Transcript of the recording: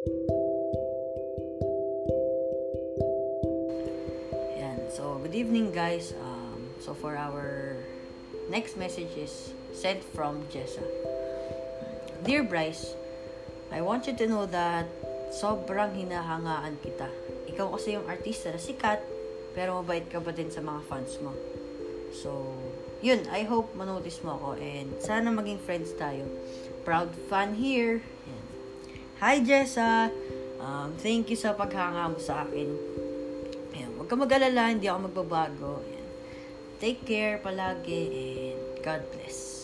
Yan. So, good evening guys. Um, so, for our next message is sent from Jessa. Dear Bryce, I want you to know that sobrang hinahangaan kita. Ikaw kasi yung artista na sikat, pero mabait ka pa din sa mga fans mo. So, yun, I hope manotice mo ako and sana maging friends tayo. Proud fan here. Yan. Hi Jessa! Um, thank you sa paghanga mo sa akin. Ayan, huwag ka mag-alala, hindi ako magbabago. Ayan. Take care palagi and God bless.